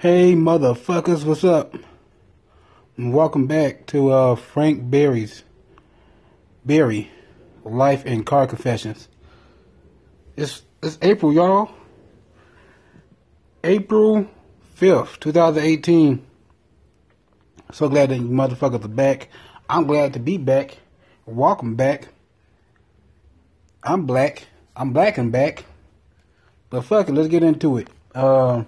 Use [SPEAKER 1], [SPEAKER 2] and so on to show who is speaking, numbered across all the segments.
[SPEAKER 1] Hey motherfuckers, what's up? And welcome back to uh, Frank Berry's Berry Life and Car Confessions. It's it's April, y'all. April fifth, two thousand eighteen. So glad that you motherfuckers are back. I'm glad to be back. Welcome back. I'm black. I'm black and back. But fuck it, let's get into it. Uh,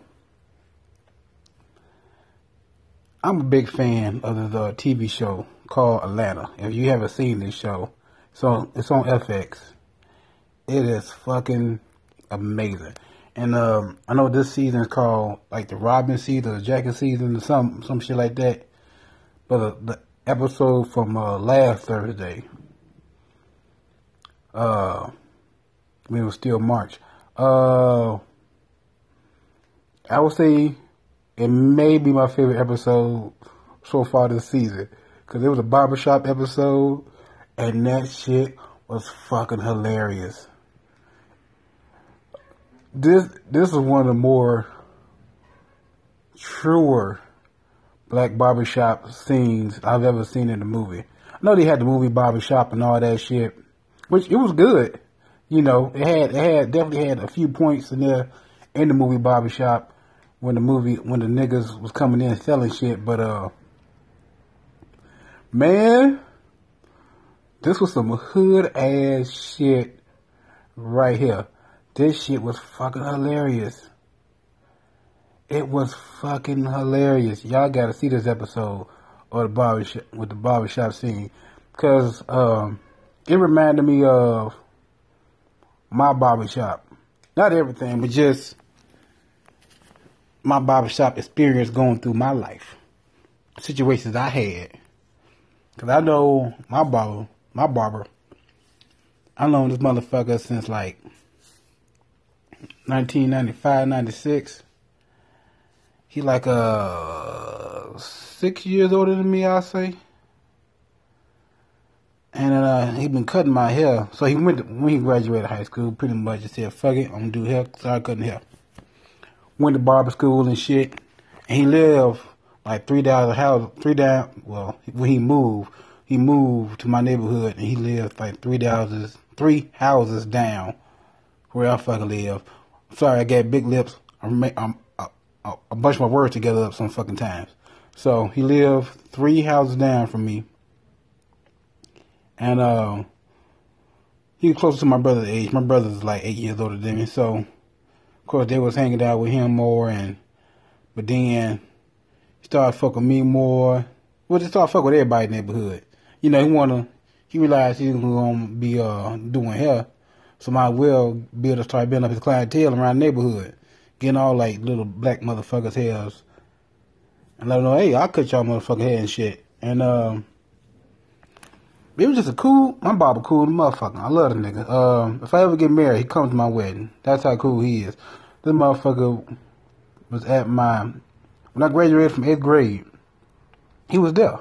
[SPEAKER 1] I'm a big fan of the, TV show called Atlanta. If you haven't seen this show, so it's on FX. It is fucking amazing. And um, I know this season is called like the Robin season, the Jacket season, or some some shit like that. But the, the episode from uh, last Thursday, uh, I mean it was still March. Uh, I would say it may be my favorite episode so far this season because it was a barbershop episode, and that shit was fucking hilarious. This this is one of the more truer black barbershop scenes I've ever seen in a movie. I know they had the movie barbershop and all that shit, which it was good. You know, it had it had definitely had a few points in there in the movie barbershop when the movie when the niggas was coming in selling shit, but uh man, this was some hood ass shit right here. This shit was fucking hilarious. It was fucking hilarious. Y'all gotta see this episode of the barbershop with the barbershop scene. Cause um it reminded me of my barbershop. Not everything, but just my barbershop experience going through my life. Situations I had. Cause I know my barber, my barber, I known this motherfucker since like 1995, 96. He like uh six years older than me, I say. And uh, he been cutting my hair. So he went to, when he graduated high school, pretty much just said, "Fuck it, I'm gonna do hair." Started cutting hair. Went to barber school and shit. And he lived like three down the house, three down. Well, when he moved, he moved to my neighborhood, and he lived like three houses, three houses down where I fucking live. Sorry, I got big lips. I'm, I'm a, a bunch of my words together up some fucking times. So he lived three houses down from me and uh, he was closer to my brother's age. My brother's like eight years older than me, so of course they was hanging out with him more. And but then he started fucking me more. Well, just started fucking with everybody in the neighborhood. You know, he wanna. He realized he was gonna be uh doing hair, so might well be able to start building up his clientele around the neighborhood, getting all like little black motherfuckers' hairs, and let them know, hey, I cut y'all motherfucker hair and shit. And um it was just a cool, my barber cool motherfucker. I love the nigga. Um, if I ever get married, he comes to my wedding. That's how cool he is. This motherfucker was at my, when I graduated from 8th grade, he was there.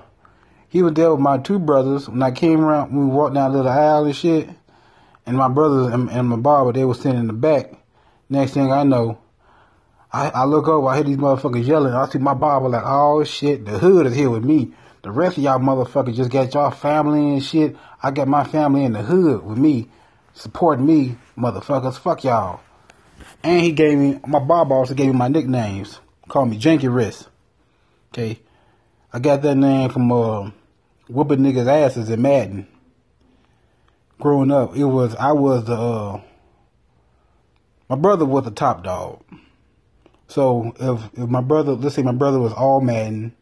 [SPEAKER 1] He was there with my two brothers. When I came around, we walked down a little aisle and shit, and my brothers and, and my barber, they were sitting in the back. Next thing I know, I, I look over, I hear these motherfuckers yelling. I see my barber like, oh shit, the hood is here with me. The rest of y'all motherfuckers just got y'all family and shit. I got my family in the hood with me, supporting me, motherfuckers. Fuck y'all. And he gave me, my barber also gave me my nicknames. Called me Janky Wrist. Okay. I got that name from, uh, whooping niggas' asses in Madden. Growing up, it was, I was the, uh, my brother was the top dog. So if, if my brother, let's say my brother was all Madden,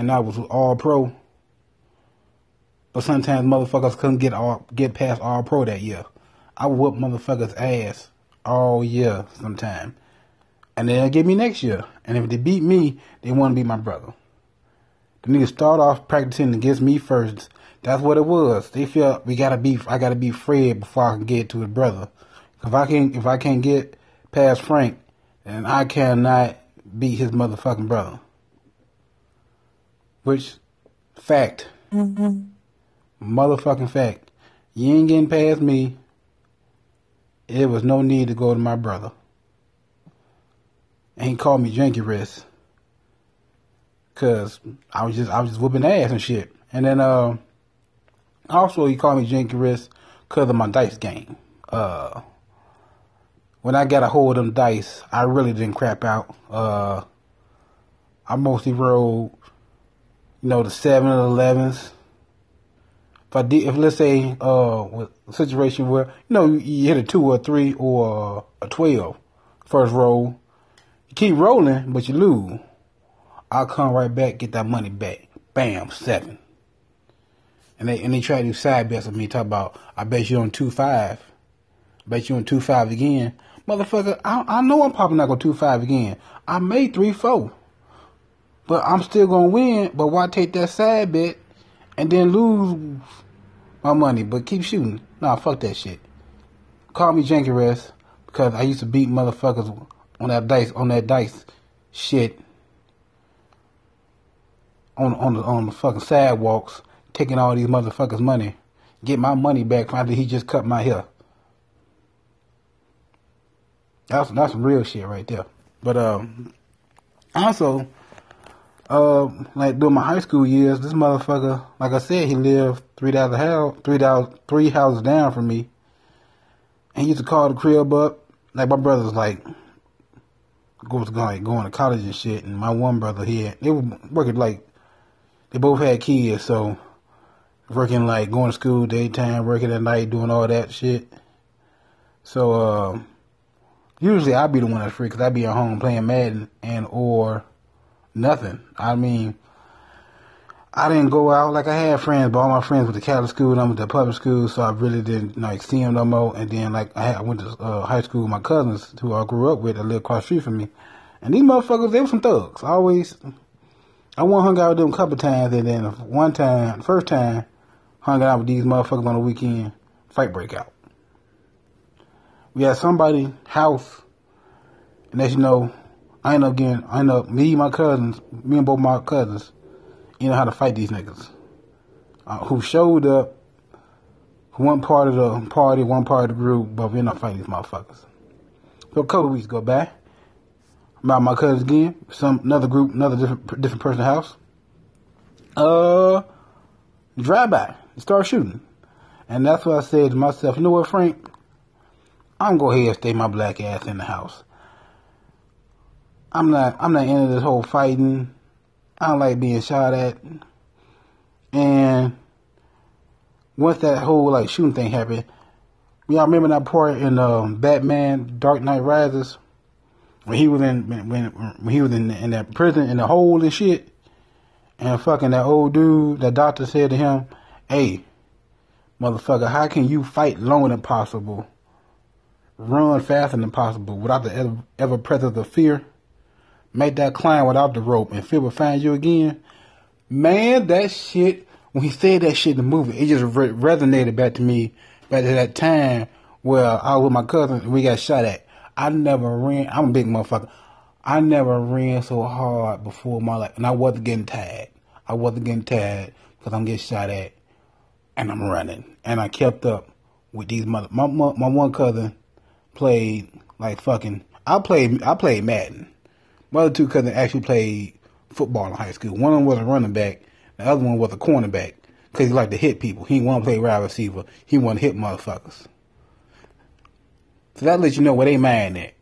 [SPEAKER 1] and I was all pro. But sometimes motherfuckers couldn't get all get past all pro that year. I would whoop motherfuckers ass all year sometime. And they'll get me next year. And if they beat me, they want to be my brother. The niggas start off practicing against me first. That's what it was. They feel we gotta be I gotta be Fred before I can get to his brother. If I can if I can't get past Frank, then I cannot beat his motherfucking brother. Which, fact. Mm-hmm. Motherfucking fact. You ain't getting past me. It was no need to go to my brother. And he called me Janky Wrist. Cause I was just I was just whooping ass and shit. And then uh, also he called me Janky Wrist because of my dice game. Uh, when I got a hold of them dice, I really didn't crap out. Uh, I mostly rolled, you know, the seven and elevens. If I did, if let's say, uh, with a situation where, you know, you hit a two or a three or a 12 first roll, you keep rolling, but you lose. I'll come right back, get that money back. Bam, seven. And they and they try to do side bets with me, talk about I bet you on two five. Bet you on two five again. Motherfucker, I, I know I'm probably not gonna two five again. I made three four. But I'm still gonna win, but why take that side bet and then lose my money, but keep shooting? Nah, fuck that shit. Call me Janky Wrist because I used to beat motherfuckers on that dice on that dice shit on on the on the fucking sidewalks, taking all these motherfuckers' money, get my money back after he just cut my hair. That's that's some real shit right there. But um, also, uh, like during my high school years, this motherfucker, like I said, he lived three thousand house, three three houses down from me, and he used to call the crib up. Like my brother's like was going going to college and shit, and my one brother he had, they were working like they both had kids, so working like going to school daytime, working at night, doing all that shit. So uh, usually I'd be the one that's free because I'd be at home playing Madden and or nothing. I mean, I didn't go out like I had friends, but all my friends went to Catholic school and I went to public school, so I really didn't like see them no more. And then like I, had, I went to uh, high school with my cousins who I grew up with that lived across street from me, and these motherfuckers they were some thugs. I always I went hung out with them a couple times, and then one time, first time, hung out with these motherfuckers on the weekend. Fight break out. We had somebody house, and as you know, I end up getting, I end up me, my cousins, me and both my cousins, you know how to fight these niggas, uh, who showed up, one part of the party, one part of the group, but we're not fighting these motherfuckers. So a couple weeks go by about my cousins again. Some another group, another different different person house. Uh, drive by, start shooting, and that's what I said to myself. You know what, Frank? I'm gonna go ahead and stay my black ass in the house. I'm not. I'm not into this whole fighting. I don't like being shot at. And once that whole like shooting thing happened, y'all remember that part in um, Batman: Dark Knight Rises when he was in when when he was in, in that prison in the hole and shit, and fucking that old dude, the doctor said to him, "Hey, motherfucker, how can you fight longer than possible, run faster than possible without the ever, ever presence of fear, make that climb without the rope, and fear will find you again?" Man, that shit. When he said that shit in the movie, it just re- resonated back to me back to that time where I was with my cousin and we got shot at. I never ran. I'm a big motherfucker. I never ran so hard before my life, and I wasn't getting tired. I wasn't getting tired because I'm getting shot at, and I'm running, and I kept up with these mother. My my, my one cousin played like fucking. I played I played Madden. My other two cousins actually played football in high school. One of them was a running back. The other one was a cornerback because he liked to hit people. He want to play wide receiver. He wanted to hit motherfuckers. So that lets you know where they mind at.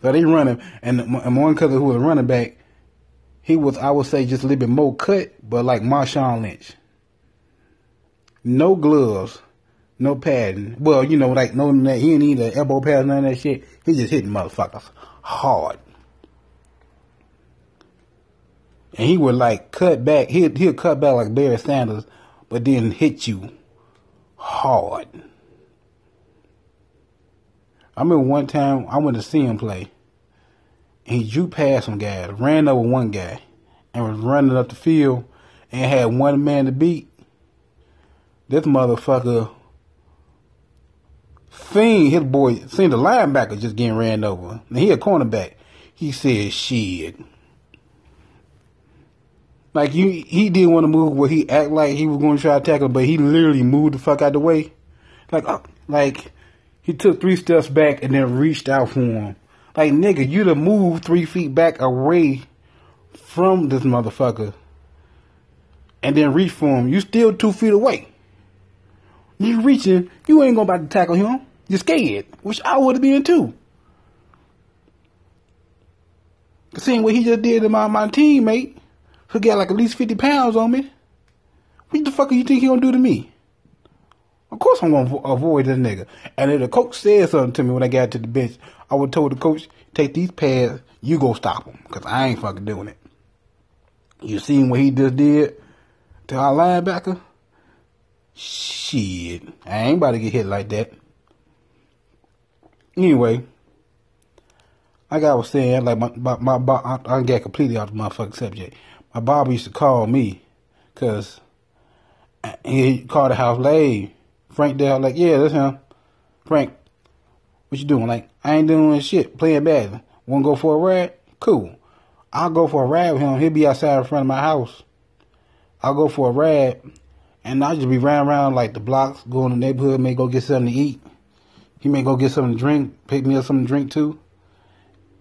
[SPEAKER 1] So they running, and, and one cousin who was a running back, he was, I would say, just a little bit more cut, but like Marshawn Lynch. No gloves, no padding. Well, you know, like no, he didn't need an elbow pad, none of that shit. He just hitting motherfuckers hard. And he would like cut back. He'd, he'd cut back like Barry Sanders, but then hit you hard. I remember one time I went to see him play. And he drew past some guys, ran over one guy, and was running up the field and had one man to beat. This motherfucker seen his boy, seen the linebacker just getting ran over. And he a cornerback. He said, shit. Like you, he didn't want to move where he act like he was going to try to tackle, but he literally moved the fuck out of the way. Like, uh, like he took three steps back and then reached out for him. Like, nigga, you'd have moved three feet back away from this motherfucker and then reach for him, you still two feet away. You reaching, you ain't gonna about to tackle him. You're scared, which I would have been too. Seeing what he just did to my, my teammate, who got like at least 50 pounds on me. What the fuck do you think he gonna do to me? Of course I'm gonna avoid this nigga. And if the coach said something to me when I got to the bench, I would told the coach, take these pads, you go stop him. Cause I ain't fucking doing it. You seen what he just did to our linebacker? Shit. I ain't about to get hit like that. Anyway, like I was saying, like my, my, my, I, I get completely off the motherfucking subject. My barber used to call me, cause he called the house late. Frank Dale, like, yeah, that's him. Frank, what you doing? Like, I ain't doing shit, playing bad. Wanna go for a ride? Cool. I'll go for a ride with him. He'll be outside in front of my house. I'll go for a ride, and I'll just be riding around like the blocks, go in the neighborhood, may go get something to eat. He may go get something to drink, pick me up something to drink too,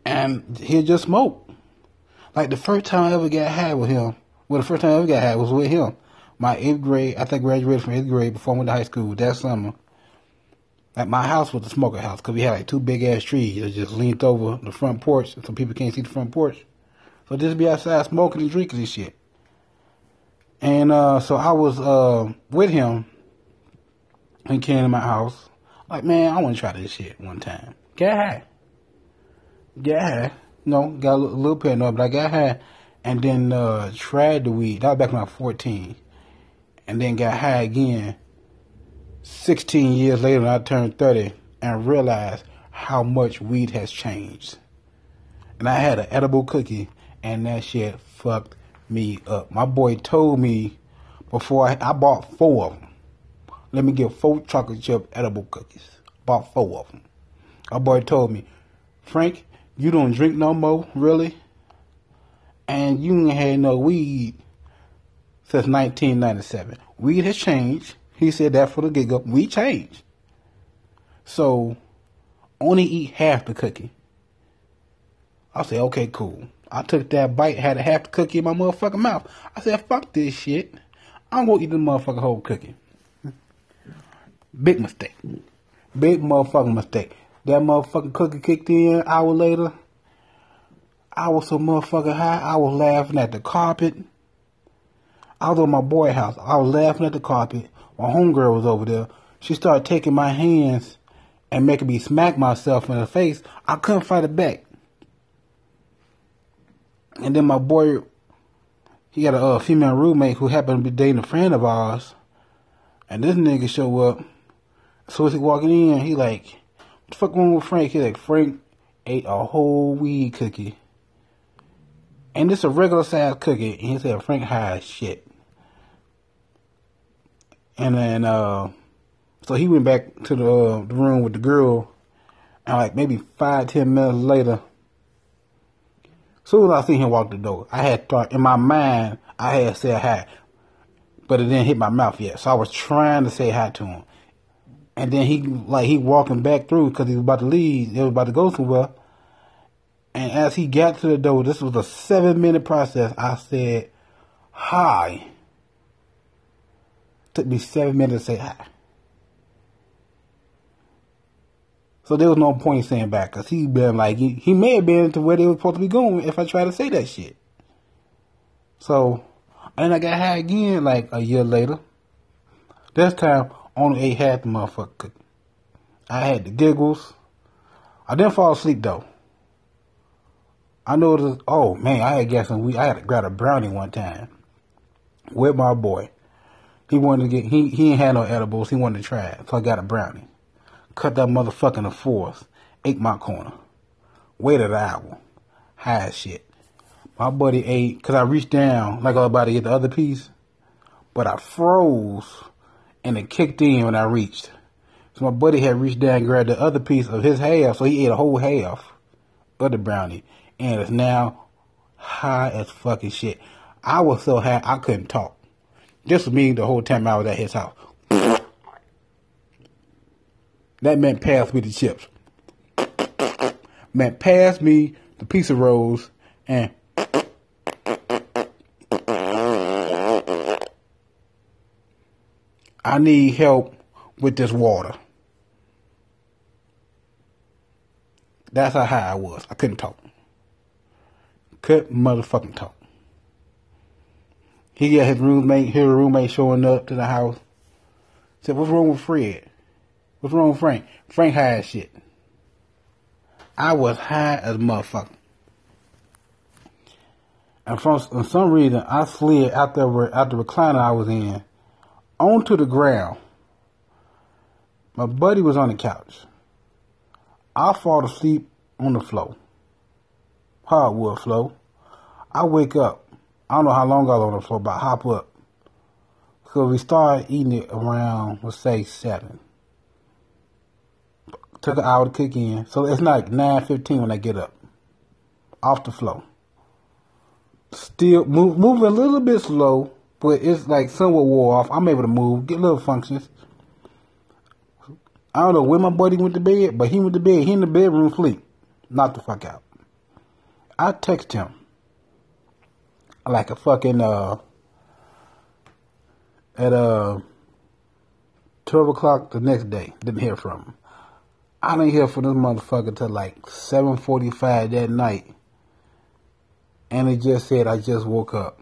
[SPEAKER 1] and he'll just smoke. Like the first time I ever got high with him, well, the first time I ever got high was with him. My eighth grade, I think graduated from eighth grade before I went to high school that summer. Like my house was a smoker house because we had like two big ass trees that just leaned over the front porch so people can't see the front porch. So just be outside smoking and drinking and shit. And uh, so I was uh, with him. and came to my house. Like, man, I want to try this shit one time. Get high. Get high. No, got a little, paranoid, but I got high. And then uh, tried the weed. That was back when I was 14. And then got high again 16 years later when I turned 30 and realized how much weed has changed. And I had an edible cookie, and that shit fucked me up. My boy told me before I, I bought four of them. Let me get four chocolate chip edible cookies. Bought four of them. My boy told me, Frank, you don't drink no more, really? And you ain't had no weed since 1997. Weed has changed. He said that for the gig up. We changed. So, only eat half the cookie. I said, okay, cool. I took that bite, had a half the cookie in my motherfucking mouth. I said, fuck this shit. I'm gonna eat the motherfucking whole cookie. Big mistake. Big motherfucking mistake. That motherfucking cookie kicked in an hour later. I was so motherfucking high, I was laughing at the carpet. I was at my boy house. I was laughing at the carpet. My homegirl was over there. She started taking my hands and making me smack myself in the face. I couldn't fight it back. And then my boy, he got a uh, female roommate who happened to be dating a friend of ours. And this nigga show up. So as he walking in, he like, fuck wrong with Frank? He like, Frank ate a whole weed cookie. And this a regular size cookie. And he said, Frank high as shit. And then, uh, so he went back to the, uh, the room with the girl. And like maybe five, ten minutes later, soon as I seen him walk the door, I had thought in my mind I had said hi, but it didn't hit my mouth yet. So I was trying to say hi to him, and then he like he walking back through because he was about to leave. He was about to go somewhere. And as he got to the door, this was a seven minute process. I said hi. Took me seven minutes to say hi. So there was no point in saying back because he been like he, he may have been to where they were supposed to be going if I tried to say that shit. So and I got high again like a year later. This time only ate half the motherfucker I had the giggles. I didn't fall asleep though. I noticed. Oh man, I had got some weed. I had grab a brownie one time with my boy. He wanted to get. He he ain't had no edibles. He wanted to try it, so I got a brownie cut that motherfucker in fourth, ate my corner, waited an hour, high as shit. My buddy ate, cause I reached down like I was about to get the other piece, but I froze and it kicked in when I reached. So my buddy had reached down and grabbed the other piece of his half, so he ate a whole half of the brownie, and it's now high as fucking shit. I was so high I couldn't talk. This was me the whole time I was at his house. That meant pass me the chips. meant pass me the piece of rolls and need help with this water. That's how high I was. I couldn't talk. Couldn't motherfucking talk. He got his roommate, his roommate showing up to the house. Said, what's wrong with Fred? What's wrong with Frank? Frank high as shit. I was high as motherfucker. And for some reason, I slid out the, out the recliner I was in onto the ground. My buddy was on the couch. I fall asleep on the floor. Hardwood floor. I wake up. I don't know how long I was on the floor, but I hop up. So we started eating it around, let's say, 7. Took an hour to kick in. So it's like 9.15 when I get up. Off the floor. Still move, moving a little bit slow, but it's like somewhat wore off. I'm able to move, get little functions. I don't know where my buddy went to bed, but he went to bed. He in the bedroom sleep. Knock the fuck out. I text him like a fucking uh at uh twelve o'clock the next day. Didn't hear from him. I didn't hear from this motherfucker till like seven forty five that night. And he just said I just woke up.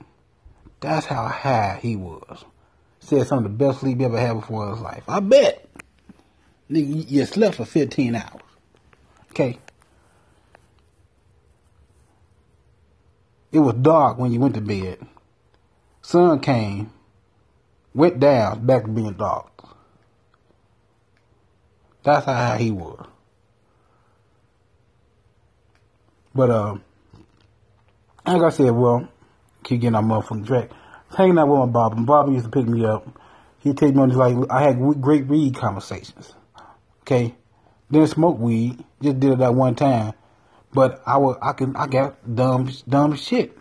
[SPEAKER 1] That's how high he was. Said some of the best sleep he ever had before his life. I bet. Nigga, you slept for 15 hours. Okay? It was dark when you went to bed. Sun came, went down, back to being dark. That's how he was. But, uh, like I said, well, keep getting our motherfucking track. Hanging out with my Bob, and Bob used to pick me up. He'd take me on, like, I had great weed conversations. Okay, didn't smoke weed. Just did it that one time. But I was, I can, I got dumb, dumb shit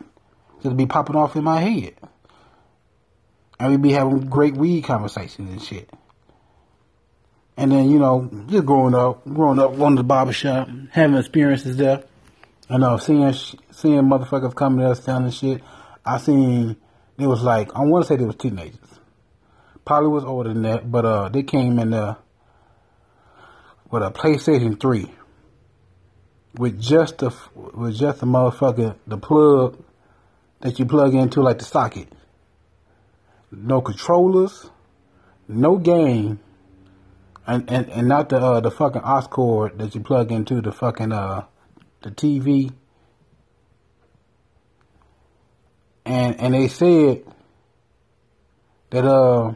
[SPEAKER 1] just be popping off in my head. And we'd be having great weed conversations and shit. And then, you know, just growing up, growing up, going to the barbershop, having experiences there. I know, seeing, seeing motherfuckers coming to us telling shit. I seen, it was like, I want to say they was teenagers. Probably was older than that, but, uh, they came in, uh, with a PlayStation 3 with just the with just the motherfucker the plug that you plug into like the socket. No controllers, no game, and and, and not the uh, the fucking aux cord that you plug into the fucking uh the TV. And and they said that uh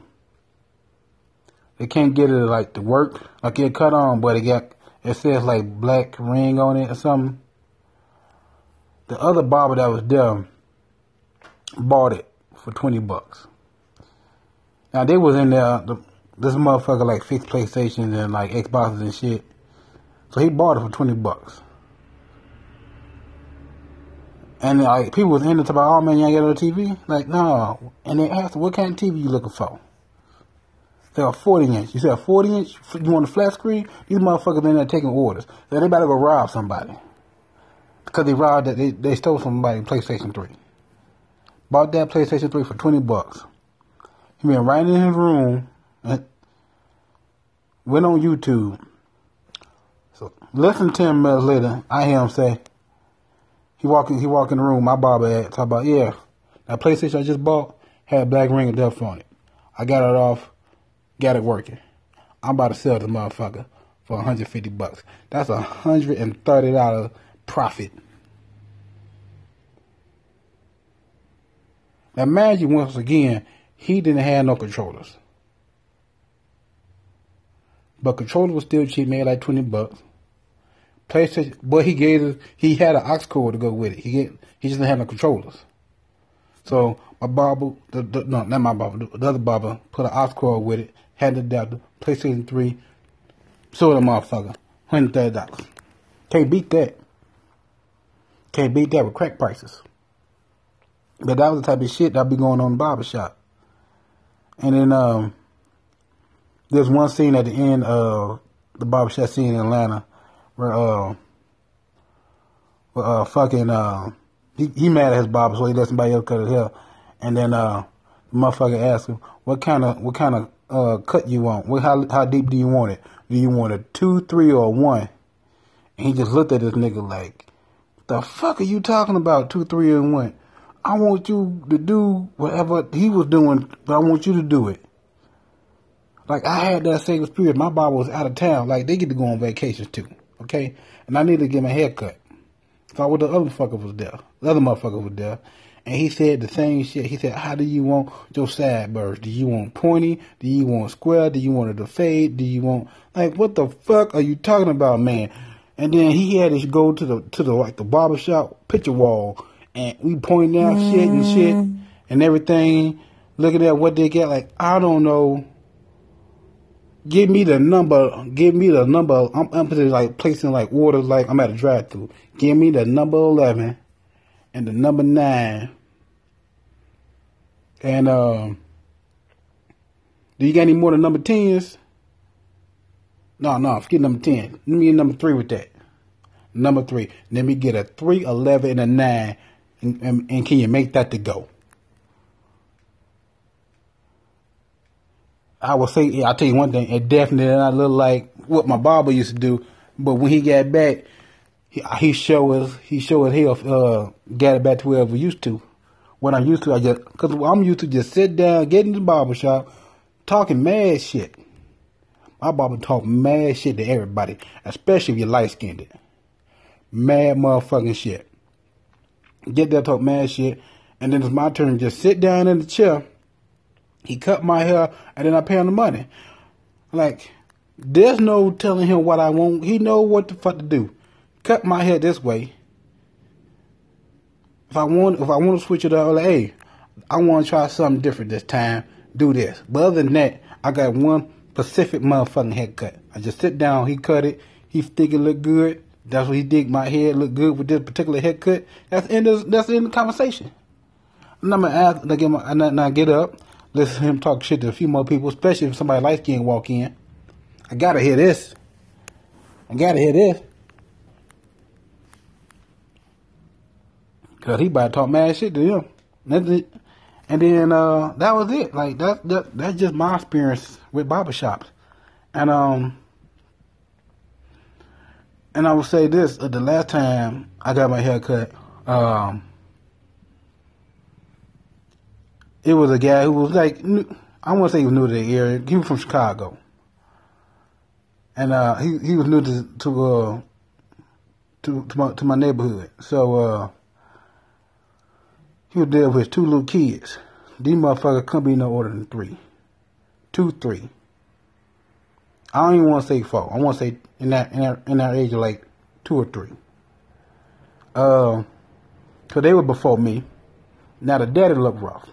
[SPEAKER 1] they can't get it like to work. Like it cut on, but it got it says like black ring on it or something. The other barber that was there bought it for twenty bucks. Now they was in there. The, this motherfucker like fixed PlayStations and like Xboxes and shit. So he bought it for twenty bucks. And like people was in talking about, oh man, you ain't got no TV? Like, no. And they asked, what kind of TV you looking for? They're a 40 inch. You said a 40 inch? You want a flat screen? These motherfuckers in there taking orders. So they better go rob somebody. Because they robbed that, they, they stole somebody PlayStation 3. Bought that PlayStation 3 for 20 bucks. He went right in his room and went on YouTube. So less than 10 minutes later, I hear him say, he walk in, he walk in the room, my barber at, talk about, yeah, that PlayStation I just bought had black ring of death on it. I got it off got it working. I'm about to sell the motherfucker for 150 bucks. That's a hundred and thirty dollar profit. Now imagine once again, he didn't have no controllers. But controller was still cheap, made like 20 bucks. PlayStation, but he gave us, he had an aux cord to go with it. He get, he just didn't have no controllers. So my barber, the, the, no, not my barber, the other barber put an aux cord with it had the adapter, PlayStation 3, sold a motherfucker, $130. Can't beat that. Can't beat that with crack prices. But that was the type of shit that be going on in the barbershop. And then um, there's one scene at the end of the barbershop scene in Atlanta where uh, where, uh fucking uh, he, he mad at his barber so he let somebody else cut his hair. And then uh, the motherfucker asked him, what kind of what kind of uh, cut you want? What, how, how deep do you want it? Do you want a two, three, or one? And he just looked at this nigga like, the fuck are you talking about, two, three, and one? I want you to do whatever he was doing, but I want you to do it. Like I had that same experience. My Bible was out of town. Like they get to go on vacations too. Okay? And I needed to get my hair cut. So what the other fucker was there. The other motherfucker was there. And he said the same shit. He said, How do you want your sideburns? Do you want pointy? Do you want square? Do you want it to fade? Do you want like what the fuck are you talking about, man? And then he had us go to the to the like the barbershop picture wall and we pointing out mm. shit and shit and everything, looking at what they get. Like I don't know. Give me the number. Give me the number. I'm, I'm like placing like orders like I'm at a drive through. Give me the number eleven and the number nine. And um, do you got any more than number tens? No, no, forget number ten. Let me get number three with that. Number three. Let me get a three, eleven, and a nine and, and, and can you make that to go? I will say, I'll tell you one thing, it definitely did not look like what my barber used to do. But when he got back, he, he showed us, he showed us he uh, got it back to where we used to. What I'm used to, I just, cause I'm used to just sit down, get in the barber shop, talking mad shit. My barber talk mad shit to everybody, especially if you're light skinned. Mad motherfucking shit get there, talk mad shit, and then it's my turn just sit down in the chair. He cut my hair, and then I pay him the money. Like, there's no telling him what I want. He know what the fuck to do. Cut my hair this way. If I want, if I want to switch it up, like, hey, I want to try something different this time. Do this. But other than that, I got one Pacific motherfucking haircut. I just sit down. He cut it. He think it look good. That's what he did. My head look good with this particular haircut. That's that's the end of the conversation. And I'm gonna ask, I get, my, I get up, listen to him talk shit to a few more people, especially if somebody light skin walk in. I gotta hear this. I gotta hear this. Cause he about to talk mad shit to him. That's it. And then uh, that was it. Like that, that that's just my experience with barbershops. And um and I will say this: uh, the last time I got my hair cut, um, it was a guy who was like, I want to say he was new to the area. He was from Chicago, and uh, he he was new to to uh, to to my, to my neighborhood. So uh, he was there with two little kids. These motherfuckers couldn't be no older than three, two, three. I don't even want to say four. I want to say in that in that in that age of like two or three. Uh, cause they were before me. Now the daddy looked rough.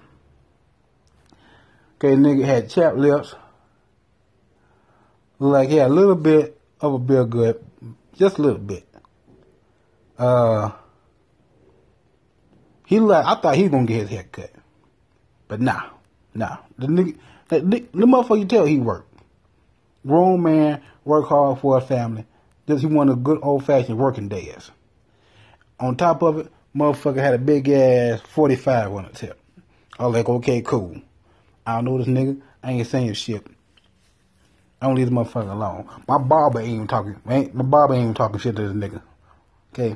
[SPEAKER 1] Okay, nigga had chapped lips. Like he had a little bit of a beer good, just a little bit. Uh, he like I thought he was gonna get his hair cut, but nah, nah. The nigga, the, the, the motherfucker, you tell he worked. Grown man, work hard for a family. Just he wanted a good old fashioned working days. On top of it, motherfucker had a big ass 45 on the tip. I was like, okay, cool. I don't know this nigga. I ain't saying shit. I don't leave this motherfucker alone. My barber ain't even talking. Ain't, my barber ain't even talking shit to this nigga. Okay.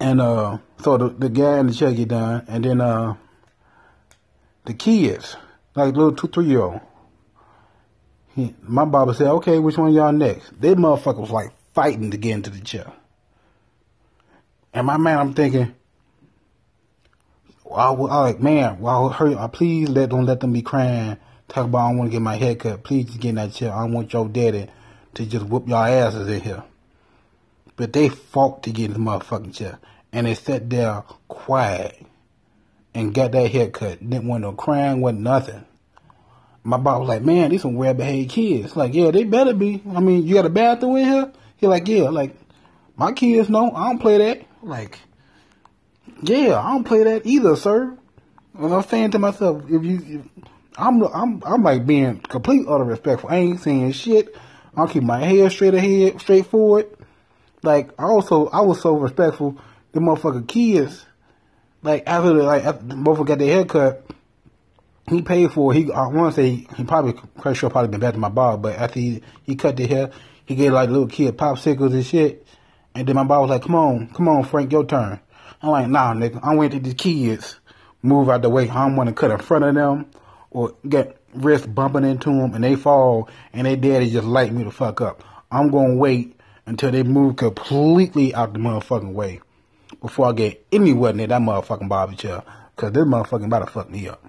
[SPEAKER 1] And uh, so the the guy in the chair get done, and then uh, the kids, like little two three year old, he, my barber said, okay, which one y'all next? They motherfucker was like fighting to get into the chair. And my man, I'm thinking, I, was like, man, well, hurry, uh, please let don't let them be crying. Talk about I want to get my hair cut. Please just get in that chair. I want your daddy to just whoop y'all asses in here. But they fought to get in the motherfucking chair. And they sat there quiet and got that haircut. Didn't want no crying, wasn't nothing my boss was like, man, these some well behaved kids. Like, yeah, they better be. I mean, you got a bathroom in here? He like, yeah, like, my kids know I don't play that. Like, yeah, I don't play that either, sir. And I'm saying to myself, if you, if, I'm, I'm, I'm like being complete utter respectful. I ain't saying shit. I'll keep my hair straight ahead, straight forward. Like, I also, I was so respectful. The motherfucking kids, like, after the, like, after the motherfucker got their haircut, he paid for it. He I want to say he probably quite sure probably been back to my bar, but after he he cut the hair, he gave like little kid popsicles and shit. And then my bar was like, "Come on, come on, Frank, your turn." I'm like, "Nah, nigga, I went to the kids, move out the way. I don't want to cut in front of them or get wrist bumping into them and they fall and they daddy just light me the fuck up. I'm gonna wait until they move completely out the motherfucking way before I get anywhere near that motherfucking barbie chair, cause this motherfucking about to fuck me up."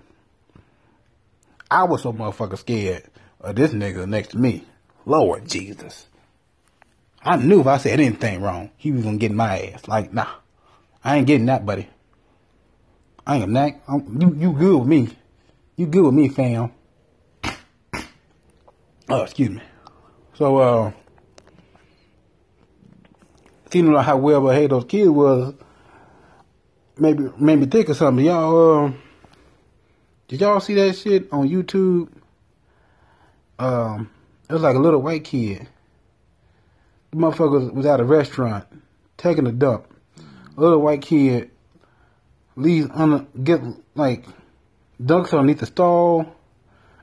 [SPEAKER 1] I was so motherfucking scared of this nigga next to me. Lord Jesus. I knew if I said anything wrong, he was gonna get my ass. Like, nah, I ain't getting that, buddy. I ain't that. I'm, you, you good with me. You good with me, fam. Oh, excuse me. So, uh, seeing like how well behaved those kids was, maybe made me think of something. Y'all, uh, did y'all see that shit on YouTube? Um, it was like a little white kid. The motherfucker was at a restaurant taking a dump. Little white kid leaves on get like dunks underneath the stall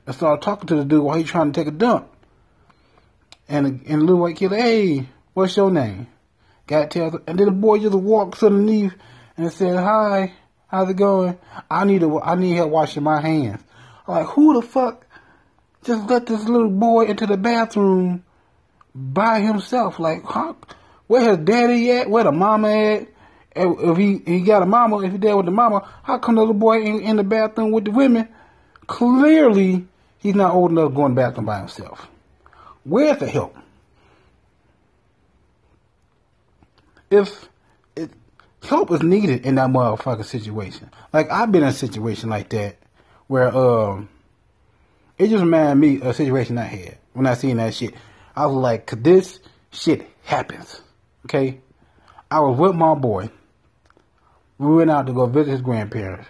[SPEAKER 1] and start talking to the dude while he's trying to take a dump. And and the little white kid, hey, what's your name? Got tell and then the boy just walks underneath and said, hi. How's it going? I need to, I need help washing my hands. I'm like, who the fuck just let this little boy into the bathroom by himself? Like, huh? Where his daddy at? Where the mama at? If he he got a mama, if he there with the mama, how come the little boy in, in the bathroom with the women? Clearly, he's not old enough going to the bathroom by himself. Where's the help? If help is needed in that motherfucking situation. Like I've been in a situation like that where um it just reminded me of a situation I had when I seen that shit. I was like, this shit happens. Okay? I was with my boy. We went out to go visit his grandparents.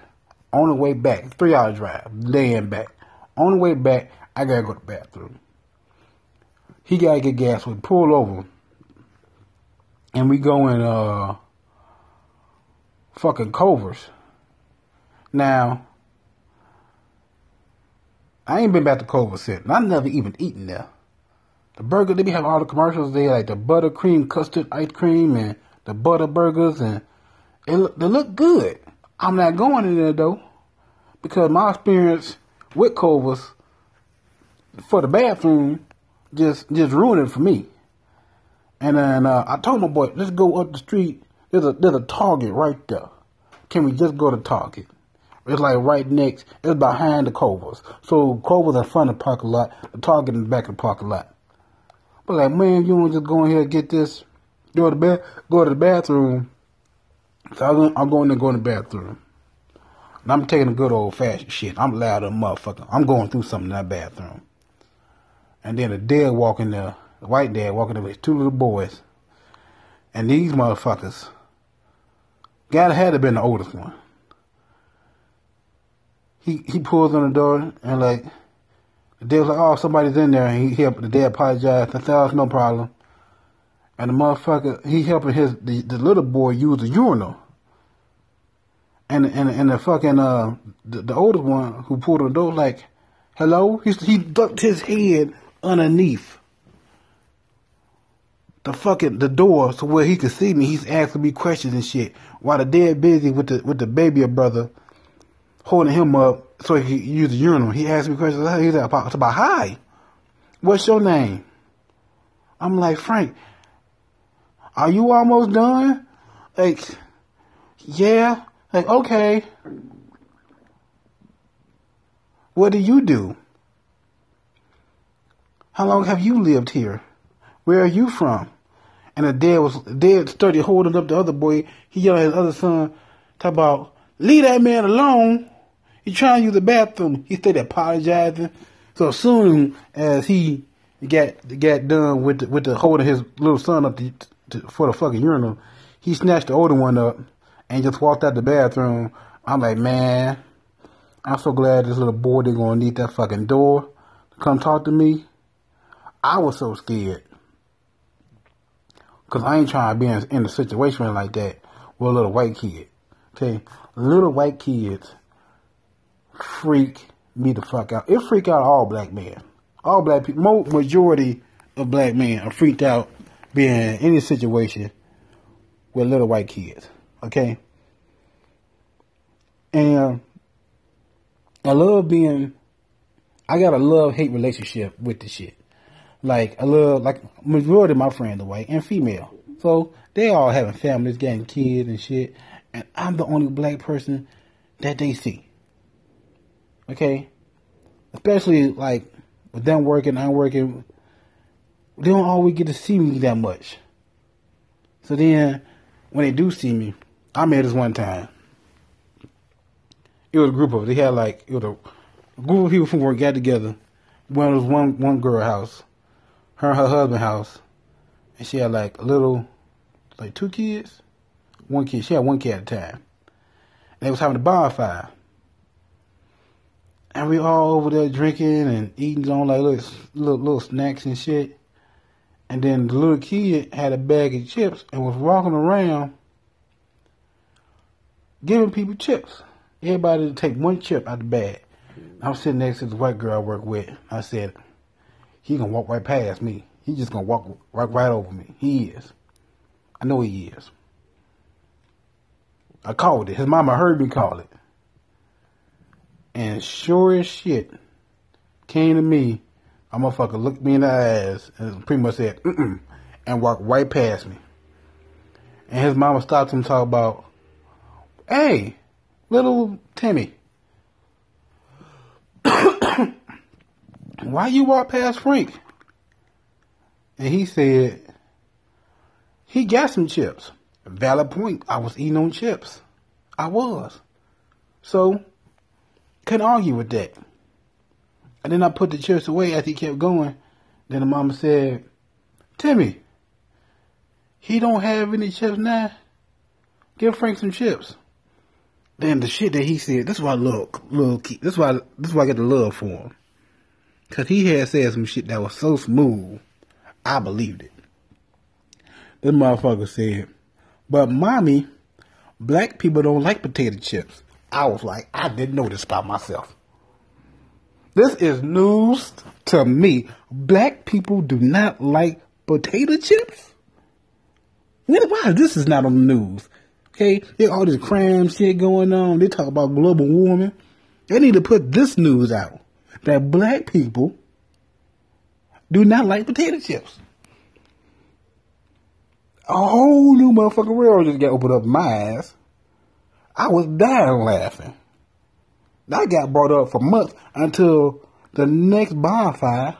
[SPEAKER 1] On the way back, three hour drive, laying back. On the way back, I gotta go to the bathroom. He gotta get gas. We pull over. And we go in uh fucking Culver's. Now, I ain't been back to Culver's since. I never even eaten there. The burger, they be have all the commercials there, like the buttercream custard ice cream and the butter burgers, and it look, they look good. I'm not going in there though, because my experience with Culver's for the bathroom just just ruined it for me. And then uh, I told my boy, let's go up the street there's a there's a Target right there. Can we just go to Target? It's like right next. It's behind the Culver's. So Culver's in front of the parking lot. The Target in the back of the parking lot. But like, man, you want to just go in here and get this? Go to bed. Go to the bathroom. So I'm, going to go in the bathroom. And I'm taking a good old fashioned shit. I'm loud as a motherfucker. I'm going through something in that bathroom. And then a dad walking there, the white dad walking there with two little boys. And these motherfuckers God had to been the oldest one. He he pulls on the door and like the dad was like, oh, somebody's in there. And he helped the dad apologized. I said, oh, no problem. And the motherfucker, he helping his the, the little boy use the urinal. And and and the fucking uh the, the oldest one who pulled on the door like, hello. He he ducked his head underneath the fucking the door so where he could see me. He's asking me questions and shit while the dad busy with the with the baby brother holding him up so he could use the urinal. He asked me questions. He's about, about hi, what's your name? I'm like Frank. Are you almost done? Like, yeah. Like, okay. What do you do? How long have you lived here? Where are you from? And the dad was dad started holding up the other boy. He yelled at his other son, talk about leave that man alone. He trying to use the bathroom. He started apologizing. So as soon as he got got done with the, with the holding his little son up to, to, for the fucking urinal, he snatched the older one up and just walked out the bathroom. I'm like, man, I'm so glad this little boy didn't gonna need that fucking door to come talk to me. I was so scared. Cause I ain't trying to be in, in a situation like that with a little white kid. Okay, little white kids freak me the fuck out. It freak out all black men. All black people, majority of black men are freaked out being in any situation with little white kids. Okay? And I love being, I got a love hate relationship with the shit. Like, I love, like, majority of my friends are white and female. So, they all having families, getting kids and shit. And I'm the only black person that they see. Okay? Especially, like, with them working, I'm working, they don't always get to see me that much. So then, when they do see me, I met this one time. It was a group of they had like it was a group of people from work got together. One was one one girl house, her and her husband house, and she had like a little, like two kids, one kid. She had one kid at a time. And they was having a bonfire. And we all over there drinking and eating on like little, little, little snacks and shit. And then the little kid had a bag of chips and was walking around giving people chips. Everybody to take one chip out the bag. I'm sitting next to the white girl I work with. I said, he gonna walk right past me. He just gonna walk right, right over me. He is. I know he is. I called it. His mama heard me call it. And sure as shit, came to me, a motherfucker looked me in the eyes and pretty much said, mm and walked right past me. And his mama stopped him talk about, hey, little Timmy, why you walk past Frank? And he said, he got some chips. Valid point. I was eating on chips. I was. So, couldn't argue with that. And then I put the chips away as he kept going. Then the mama said, Timmy, he don't have any chips now. Give Frank some chips. Then the shit that he said, this is why I love, love this is why, this is why I get the love for him. Cause he had said some shit that was so smooth, I believed it. This motherfucker said, but mommy, black people don't like potato chips. I was like, I didn't know this about myself. This is news to me. Black people do not like potato chips. Why this is not on the news? Okay, there's all this crime shit going on. They talk about global warming. They need to put this news out that black people do not like potato chips. A whole new motherfucking world just got opened up my ass. I was dying laughing. That got brought up for months until the next bonfire.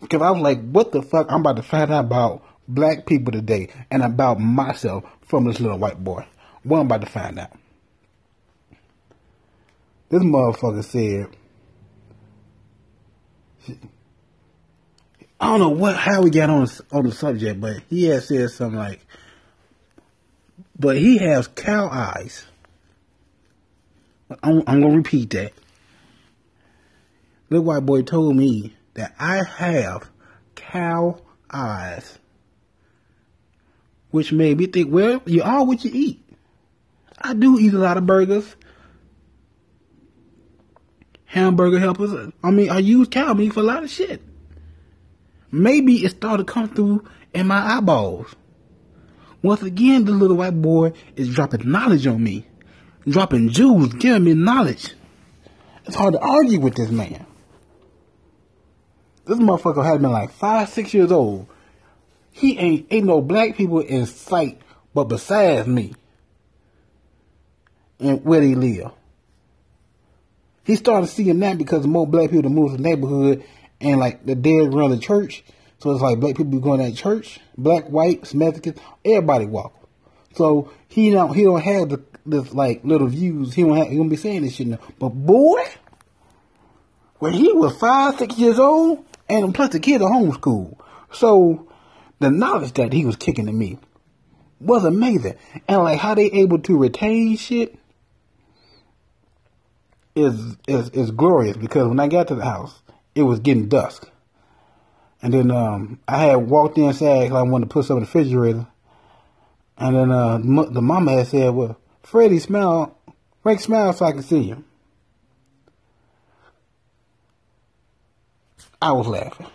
[SPEAKER 1] Because I was like, what the fuck? I'm about to find out about black people today and about myself from this little white boy. What I'm about to find out. This motherfucker said, I don't know what how we got on on the subject, but he had said something like, but he has cow eyes. I'm, I'm gonna repeat that. Little white boy told me that I have cow eyes which made me think, well, you are what you eat. I do eat a lot of burgers, hamburger helpers. I mean, I use cow meat for a lot of shit. Maybe it started to come through in my eyeballs. Once again, the little white boy is dropping knowledge on me, dropping jewels, giving me knowledge. It's hard to argue with this man. This motherfucker had been like five, six years old he ain't ain't no black people in sight but besides me and where they live. He started seeing that because more black people move to the neighborhood and like the dead around the church. So it's like black people be going to church, black, white, Mexicans, everybody walk. So he don't he don't have the this like little views. He won't, have, he don't be saying this shit now. But boy, when he was five, six years old, and plus the kids are homeschooled. So the knowledge that he was kicking to me was amazing. And like how they able to retain shit is is is glorious because when I got to the house, it was getting dusk. And then um, I had walked inside because I wanted to put something in the refrigerator. And then uh, the mama had said, "Well, Freddie, smile. Frank, smile so I can see you. I was laughing.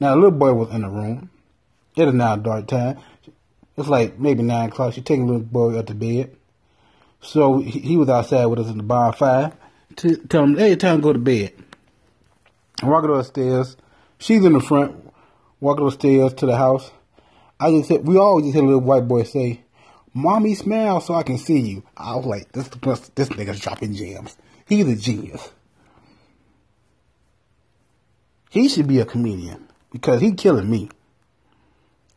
[SPEAKER 1] Now, the little boy was in the room. It is now dark time. It's like maybe 9 o'clock. She taking little boy up to bed. So he, was outside with us in the bonfire. To, tell him, hey, time to go to bed. I'm walking upstairs. She's in the front, walking upstairs to the house. I just said we always just hear a little white boy say, Mommy, smile so I can see you. I was like, this, this nigga's dropping gems. He's a genius. He should be a comedian because he killing me.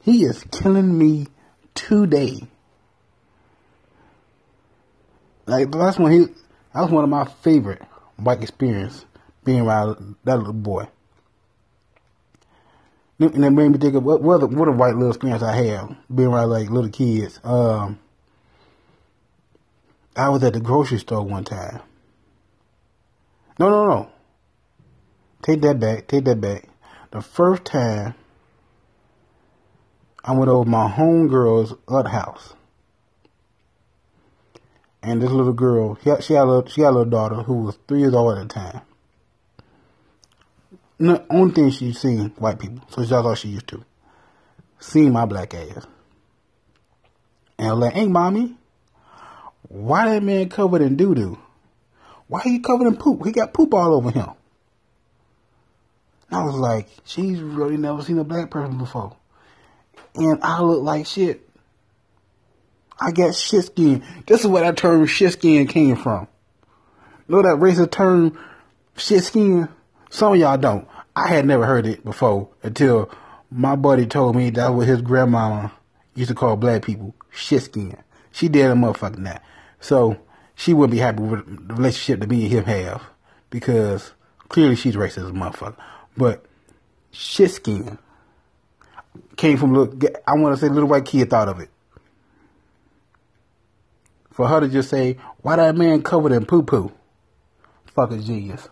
[SPEAKER 1] He is killing me today. Like that's when he that was one of my favorite bike experience being around that little boy. And it made me think of what what what a white little experience I have being around like little kids. Um, I was at the grocery store one time. No, no, no. Take that back. Take that back. The first time I went over my homegirl's other house. And this little girl, she had, she had, a little, she had a little daughter who was three years old at the time. The only thing she'd seen white people, so that's all she used to. Seeing my black ass. And like, hey, mommy, why that man covered in doo doo? Why he covered in poop? He got poop all over him. I was like, she's really never seen a black person before. And I look like shit. I got shit skin. This is where that term shit skin came from. Know that racist term shit skin? Some of y'all don't. I had never heard it before until my buddy told me that was his grandmama used to call black people shit skin. She did a motherfucking that. So she wouldn't be happy with the relationship that me and him have because clearly she's racist as a motherfucker. But shit skin came from little, I want to say little white kid thought of it. For her to just say, why that man covered in poo poo? Fucking genius.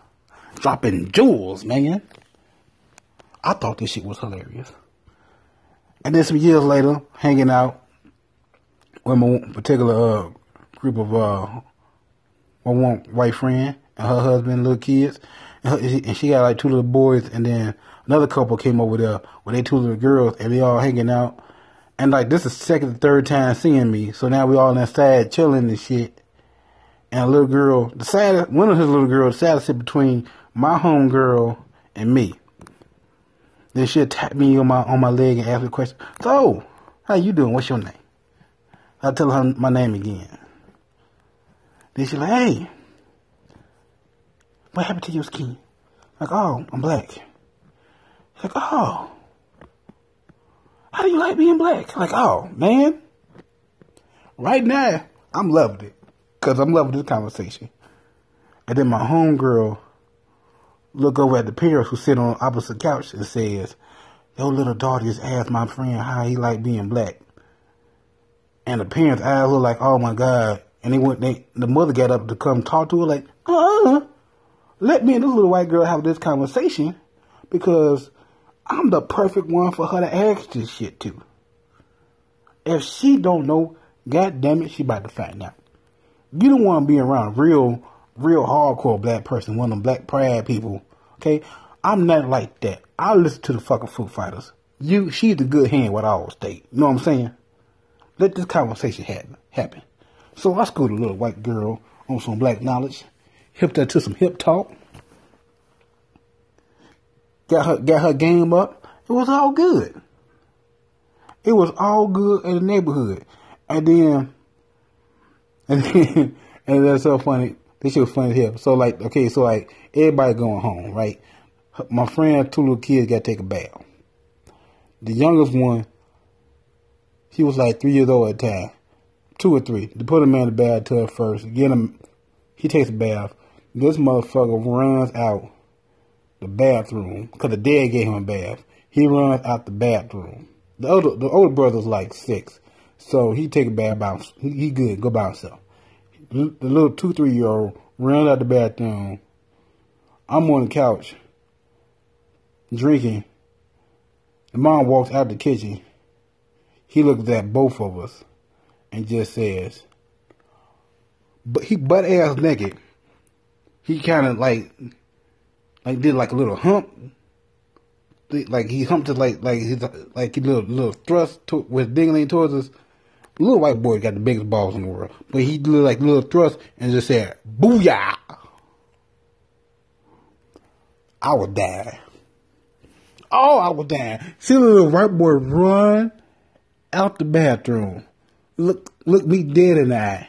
[SPEAKER 1] Dropping jewels, man. I thought this shit was hilarious. And then some years later, hanging out with my particular uh, group of uh, my one white friend and her husband, little kids, and, her, and she got like two little boys, and then another couple came over there with they two little girls, and they all hanging out. And like this is second, third time seeing me, so now we all inside chilling and shit. And a little girl, the sad one of his little girls, decided to sit between my home girl and me. Then she tapped me on my on my leg and asked me a question. So, how you doing? What's your name? I tell her my name again. Then she like, hey, what happened to your skin? Like, oh, I'm black. Like, oh, how do you like being black? Like, oh, man, right now, I'm loving it. Because I'm loving this conversation. And then my homegirl look over at the parents who sit on opposite couch and says, your little daughter just asked my friend how he like being black. And the parents' eyes look like, oh my God. And they went, they, the mother got up to come talk to her like, uh-uh. Let me and this little white girl have this conversation because I'm the perfect one for her to ask this shit to. If she don't know, god damn it, she about to find out. You don't want to be around real, real hardcore black person, one of them black pride people. Okay? I'm not like that. I listen to the fucking Foo Fighters. You, she's the good hand with Allstate. You know what I'm saying? Let this conversation happen. happen. So I schooled a little white girl on some black knowledge hipped her to some hip talk, got her got her game up. It was all good. It was all good in the neighborhood, and then and then, and that's so funny. This shit was funny here. So like, okay, so like everybody going home, right? My friend, two little kids got to take a bath. The youngest one, he was like three years old at the time, two or three. To put him in the bathtub first, get him. He takes a bath. This motherfucker runs out the bathroom because the dad gave him a bath. He runs out the bathroom. The older the older brother's like six, so he take a bath by he, he good go by himself. The, little two three year old runs out the bathroom. I'm on the couch drinking. The mom walks out the kitchen. He looks at both of us and just says, "But he butt ass naked." he kind of like like did like a little hump like he humped it like like he's like he little little thrust to, with dingling towards us. Little white boy got the biggest balls in the world, but he did like little thrust and just said "booyah." I would die. Oh, I would die. See the little white boy run out the bathroom. Look, look me dead in the eye.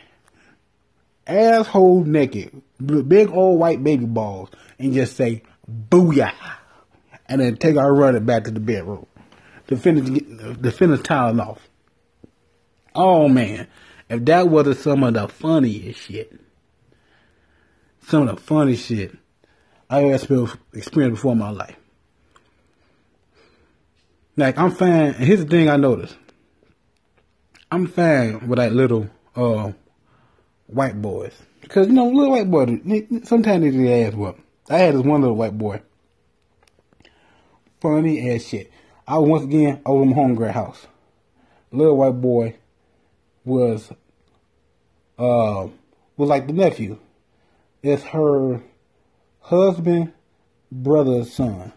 [SPEAKER 1] Asshole naked, big old white baby balls, and just say "booyah." and then take our running back to the bedroom to finish to finish tiling off. Oh man, if that wasn't some of the funniest shit, some of the funniest shit I ever experienced before in my life. Like I'm fine. And here's the thing I noticed. I'm fine with that little uh, white boys because you know little white boys sometimes they get ass whooped. I had this one little white boy funny as shit. I once again over my homegirl house. Little white boy was uh was like the nephew. It's her husband, brother, son.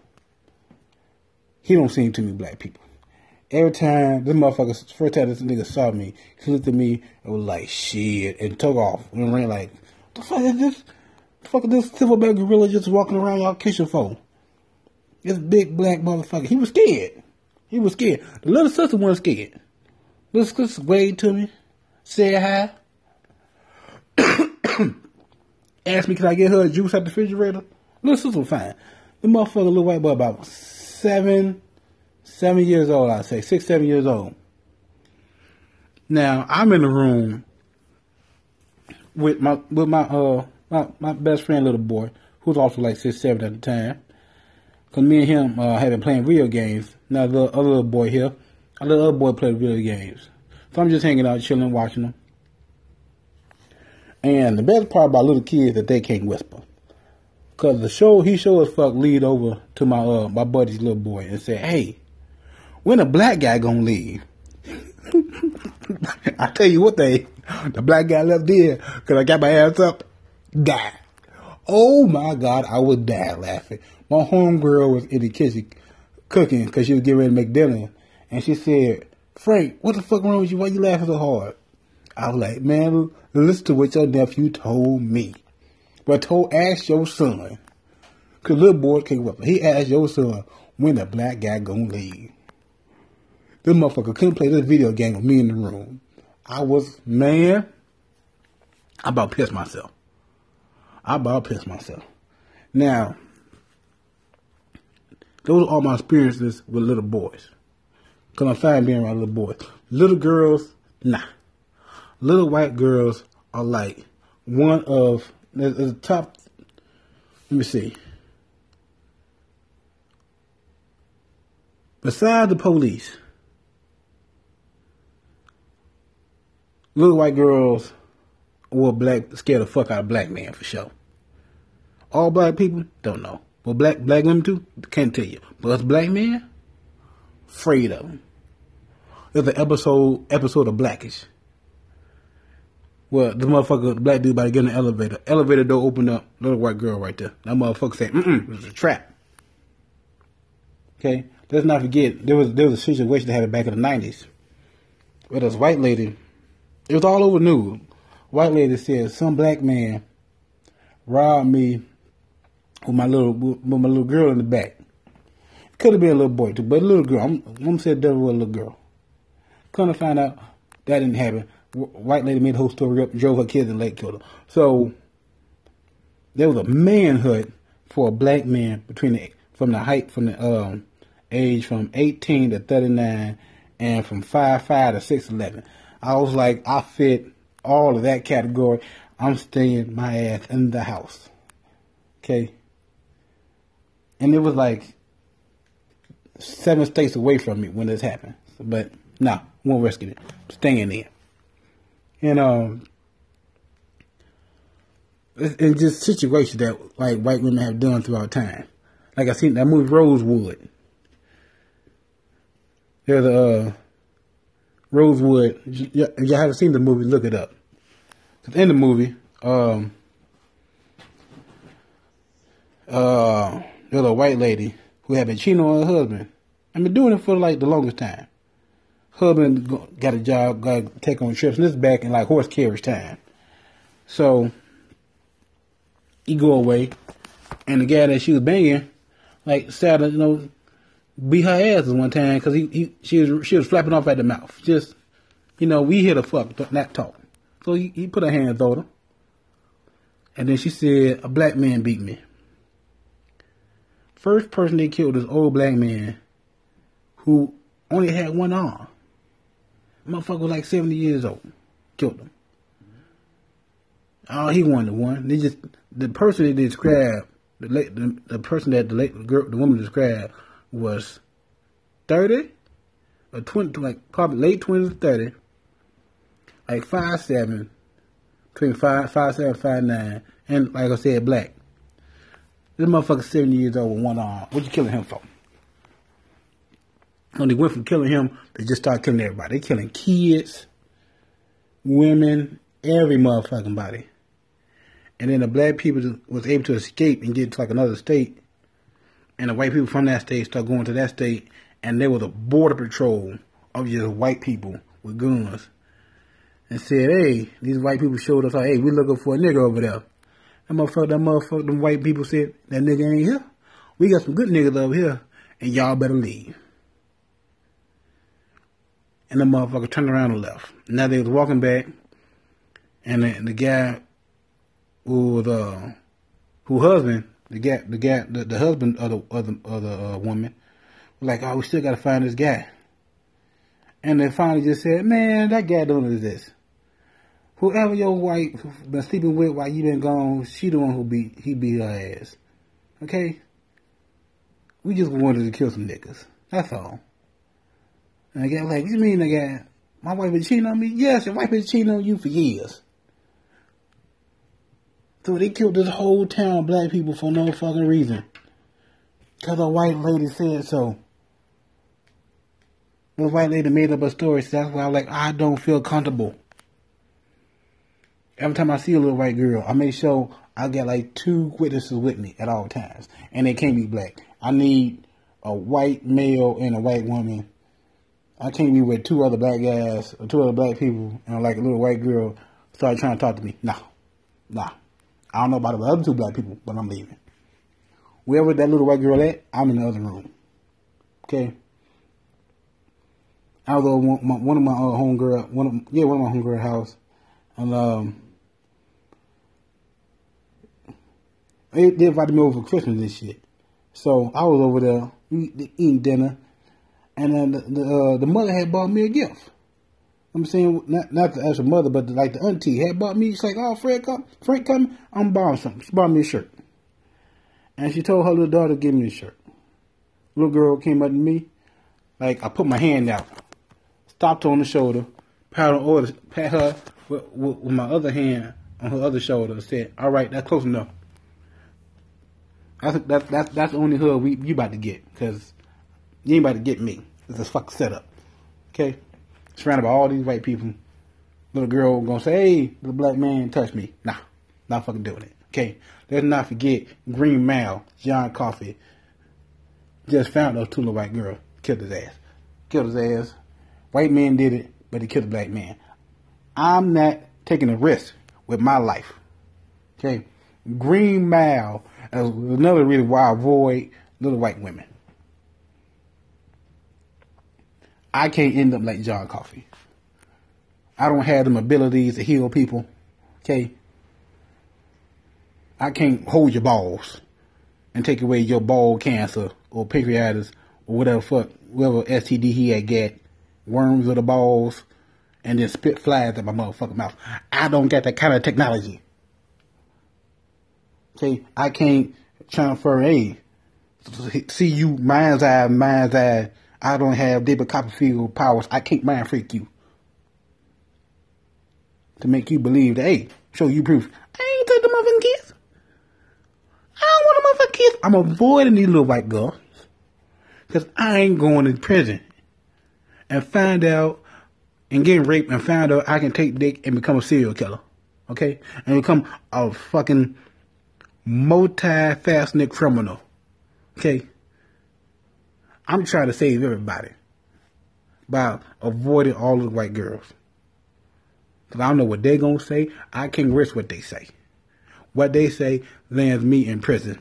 [SPEAKER 1] He don't seem to me black people. Every time this motherfucker first time this nigga saw me, he looked at me and was like shit and took off and ran like, the fuck is this? The fuck is this silverback gorilla just walking around y'all kitchen for? This big black motherfucker. He was scared. He was scared. The little sister wasn't scared. Little sister waved to me, Say hi. Ask me, can I get her a juice at the refrigerator? Little sister fine. The motherfucker, little white boy, about seven, seven years old, I'd say. Six, seven years old. Now, I'm in the room with my with my uh my, my best friend little boy, who's also like six, seven at the time. Cause me and him uh, have been playing video games. Now the other little boy here, a little other boy played video games. So I'm just hanging out, chilling, watching them. And the best part about little kids that they can't whisper. Cause the show he sure as fuck lead over to my uh my buddy's little boy and say, Hey, when a black guy gonna leave? I tell you what they the black guy left there because I got my ass up, died. Oh my god, I would die laughing. My homegirl was in the kitchen cooking because she was getting ready to make dinner. And she said, Frank, what the fuck wrong with you? Why you laughing so hard? I was like, man, listen to what your nephew told me. But told, ask your son. Because little boy came up. He asked your son, when the black guy gonna leave? This motherfucker couldn't play this video game with me in the room. I was, man, I about pissed myself. I about pissed myself. Now, those are all my experiences with little boys. Cause I'm fine being around little boys. Little girls, nah. Little white girls are like one of the top. Let me see. Besides the police, little white girls were black scared the fuck out of black man for sure. All black people don't know. But black black women too, can't tell you. But us black men, afraid of them. There's an episode episode of Blackish. Well, the motherfucker, the black dude about to get in the elevator. Elevator door opened up. Little white girl right there. That motherfucker said, mm-mm, it was a trap. Okay? Let's not forget, there was there was a situation that happened back in the 90s. Where this white lady, it was all over news. White lady said, some black man robbed me with my little with my little girl in the back. Could have been a little boy too, but a little girl. I'm, I'm gonna say devil was a little girl. Come to find out that didn't happen. White lady made the whole story up, drove her kids and late killed her. So there was a manhood for a black man between the from the height from the um, age from 18 to 39 and from 5'5 to 6'11. I was like, I fit all of that category. I'm staying my ass in the house. Okay and it was like seven states away from me when this happened. But nah, won't risk it. staying there. And um, it's just situations that like white women have done throughout time. Like I seen that movie Rosewood. There's a uh, Rosewood. If you haven't seen the movie, look it up. In the movie, um, uh, little white lady who had been cheating on her husband. I've been doing it for like the longest time. Husband got a job, got to take on trips, and this is back in like horse carriage time. So he go away, and the guy that she was banging, like, started, you know, beat her ass one time because he, he she was she was flapping off at the mouth. Just, you know, we hit a fuck, not talk. So he, he put her hands on her. And then she said, a black man beat me. First person they killed was old black man who only had one arm. Motherfucker was like 70 years old. Killed him. Oh, he won the one. They just the person that described, the the, the person that the late, girl, the woman described was 30 or 20, like probably late 20s, 30, like five seven, between five five seven five nine, and like I said, black. This motherfucker seventy years old with one arm. What you killing him for? When they went from killing him, they just started killing everybody. They're killing kids, women, every motherfucking body. And then the black people was able to escape and get to like another state. And the white people from that state started going to that state. And there was a border patrol of just white people with guns and said, hey, these white people showed us, like, hey, we looking for a nigga over there. That motherfucker, that motherfucker, them white people said, that nigga ain't here. We got some good niggas over here, and y'all better leave. And the motherfucker turned around and left. Now they was walking back, and the, the guy who was, uh, who husband, the guy, the guy, the, the husband of the, the uh, woman, was like, oh, we still gotta find this guy. And they finally just said, man, that guy don't exist. Whoever your wife been sleeping with while you been gone, she the one who beat he beat her ass. Okay? We just wanted to kill some niggas. That's all. And I got like, you mean I got my wife been cheating on me? Yes, your wife been cheating on you for years. So they killed this whole town of black people for no fucking reason. Cause a white lady said so. The white lady made up a story, so that's why I'm like, I don't feel comfortable. Every time I see a little white girl, I make sure I get like two witnesses with me at all times. And they can't be black. I need a white male and a white woman. I can't be with two other black guys or two other black people and like a little white girl start trying to talk to me. Nah. Nah. I don't know about the other two black people, but I'm leaving. Wherever that little white girl at, I'm in the other room. Okay? I was one, one of my uh, homegirl, one of yeah, one of my homegirl house, and um, they, they invited me over for Christmas and shit. So I was over there eating dinner, and then the the, uh, the mother had bought me a gift. I'm saying not not the actual mother, but the, like the auntie had bought me. She's like, "Oh, Fred, come, Frank, come, I'm buying something." She bought me a shirt, and she told her little daughter give me a shirt. Little girl came up to me, like I put my hand out stopped her on the shoulder, pat her, pat her with, with, with, my other hand on her other shoulder, and said, "All right, that's close enough." That's that's that's, that's the only hug we you about to get, cause to get me. It's a fuck setup. Okay, surrounded by all these white people. Little girl gonna say, "Hey, the black man touched me." Nah, not fucking doing it. Okay, let's not forget Green Mile, John Coffey. Just found those two little white girls, killed his ass, killed his ass White man did it, but he killed a black man. I'm not taking a risk with my life. Okay? Green Mile is another reason why I avoid little white women. I can't end up like John Coffey. I don't have them abilities to heal people. Okay? I can't hold your balls and take away your ball cancer or pancreatitis or whatever fuck, whatever STD he had got worms of the balls, and then spit flies in my motherfucking mouth. I don't get that kind of technology. Okay, I can't transfer a see you mind's eye, mind's eye. I don't have David Copperfield powers. I can't mind freak you to make you believe that. Hey, show you proof. I ain't took the motherfucking kids. I don't want the motherfucking kids. I'm avoiding these little white girls because I ain't going to prison and find out and get raped and find out I can take dick and become a serial killer. Okay? And become a fucking multi-faceted criminal. Okay? I'm trying to save everybody by avoiding all the white girls. Because I don't know what they're going to say. I can't risk what they say. What they say lands me in prison.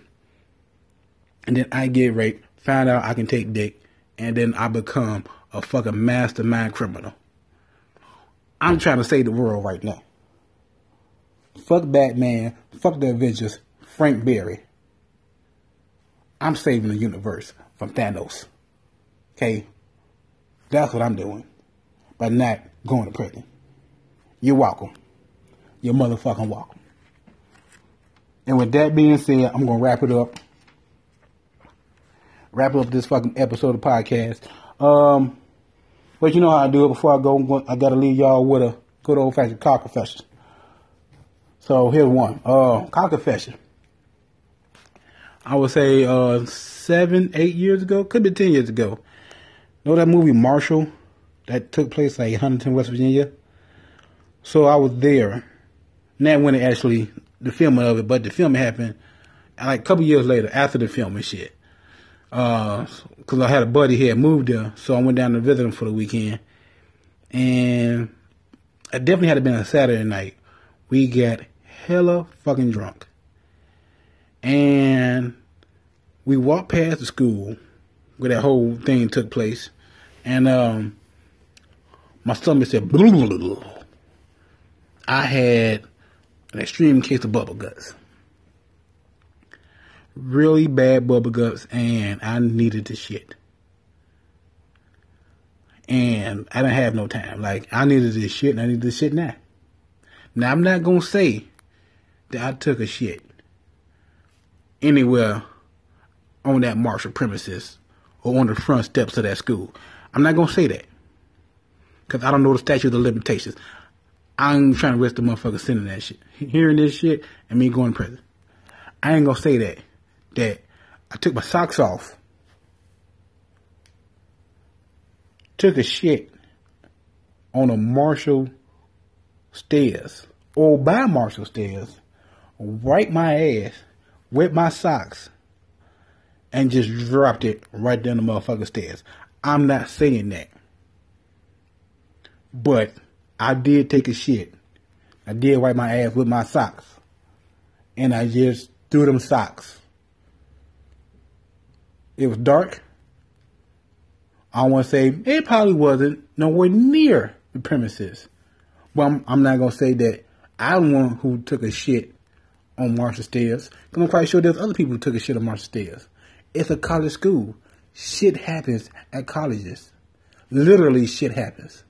[SPEAKER 1] And then I get raped, find out I can take dick, and then I become a fucking mastermind criminal. I'm trying to save the world right now. Fuck Batman. Fuck the Avengers. Frank Berry. I'm saving the universe from Thanos. Okay? That's what I'm doing. But not going to prison. You're welcome. You're motherfucking welcome. And with that being said, I'm going to wrap it up. Wrap up this fucking episode of podcast. Um, but you know how I do it before I go. I got to leave y'all with a good old fashioned car confession. So here's one. Uh, car confession. I would say uh, seven, eight years ago, could be ten years ago. Know that movie Marshall that took place like Huntington, West Virginia. So I was there. Not when it actually the filming of it, but the filming happened like a couple years later after the film and shit. Uh, cause I had a buddy here moved there, so I went down to visit him for the weekend, and it definitely had to been a Saturday night. We got hella fucking drunk, and we walked past the school where that whole thing took place, and um, my stomach said, blah, blah, blah, I had an extreme case of bubble guts. Really bad bubble guts, and I needed to shit. And I didn't have no time. Like, I needed this shit, and I needed this shit now. Now, I'm not to say that I took a shit anywhere on that Marshall premises or on the front steps of that school. I'm not going to say that. Because I don't know the statute of limitations. I'm trying to risk the motherfucker sending that shit. Hearing this shit and me going to prison. I ain't going to say that. That I took my socks off. Took a shit on a Marshall stairs. Or by Marshall stairs. Wiped my ass with my socks and just dropped it right down the motherfucking stairs. I'm not saying that. But I did take a shit. I did wipe my ass with my socks. And I just threw them socks. It was dark. I want to say it probably wasn't nowhere near the premises. But I'm, I'm not going to say that I'm the one who took a shit on Marshall Stairs. Because I'm quite sure there's other people who took a shit on Marshall Stairs. It's a college school. Shit happens at colleges. Literally, shit happens.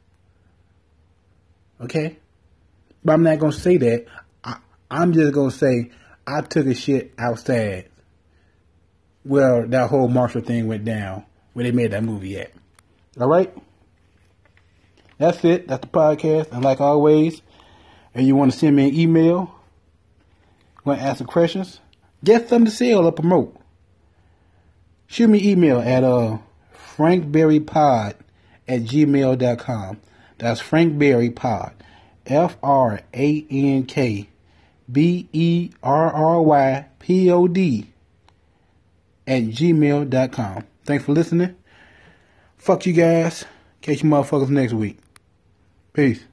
[SPEAKER 1] Okay? But I'm not going to say that. I, I'm just going to say I took a shit outside where that whole Marshall thing went down, where they made that movie at. All right? That's it. That's the podcast. And like always, if you want to send me an email, want to ask some questions, get something to sell or promote. Shoot me email at uh, frankberrypod at gmail.com. That's Frank Berry Pod. F R A N K B E R R Y P O D at gmail.com. Thanks for listening. Fuck you guys. Catch you motherfuckers next week. Peace.